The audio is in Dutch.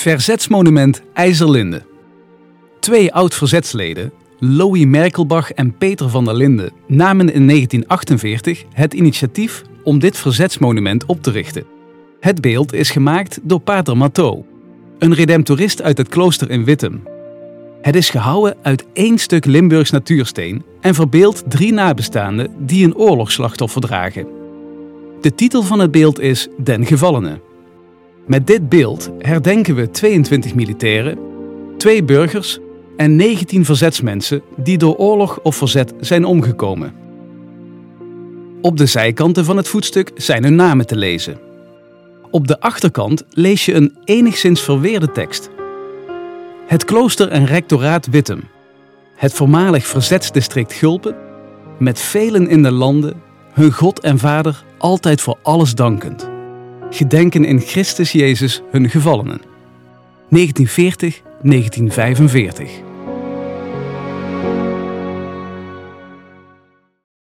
Verzetsmonument IJzerlinde. Twee oud-verzetsleden, Louis Merkelbach en Peter van der Linden, namen in 1948 het initiatief om dit verzetsmonument op te richten. Het beeld is gemaakt door Pater Matot, een redemptorist uit het klooster in Wittem. Het is gehouwen uit één stuk Limburgs natuursteen en verbeeldt drie nabestaanden die een oorlogsslachtoffer dragen. De titel van het beeld is Den Gevallene. Met dit beeld herdenken we 22 militairen, twee burgers en 19 verzetsmensen die door oorlog of verzet zijn omgekomen. Op de zijkanten van het voetstuk zijn hun namen te lezen. Op de achterkant lees je een enigszins verweerde tekst. Het klooster en rectoraat Wittem, het voormalig verzetsdistrict Gulpen, met velen in de landen, hun God en Vader altijd voor alles dankend. Gedenken in Christus Jezus hun gevallenen. 1940-1945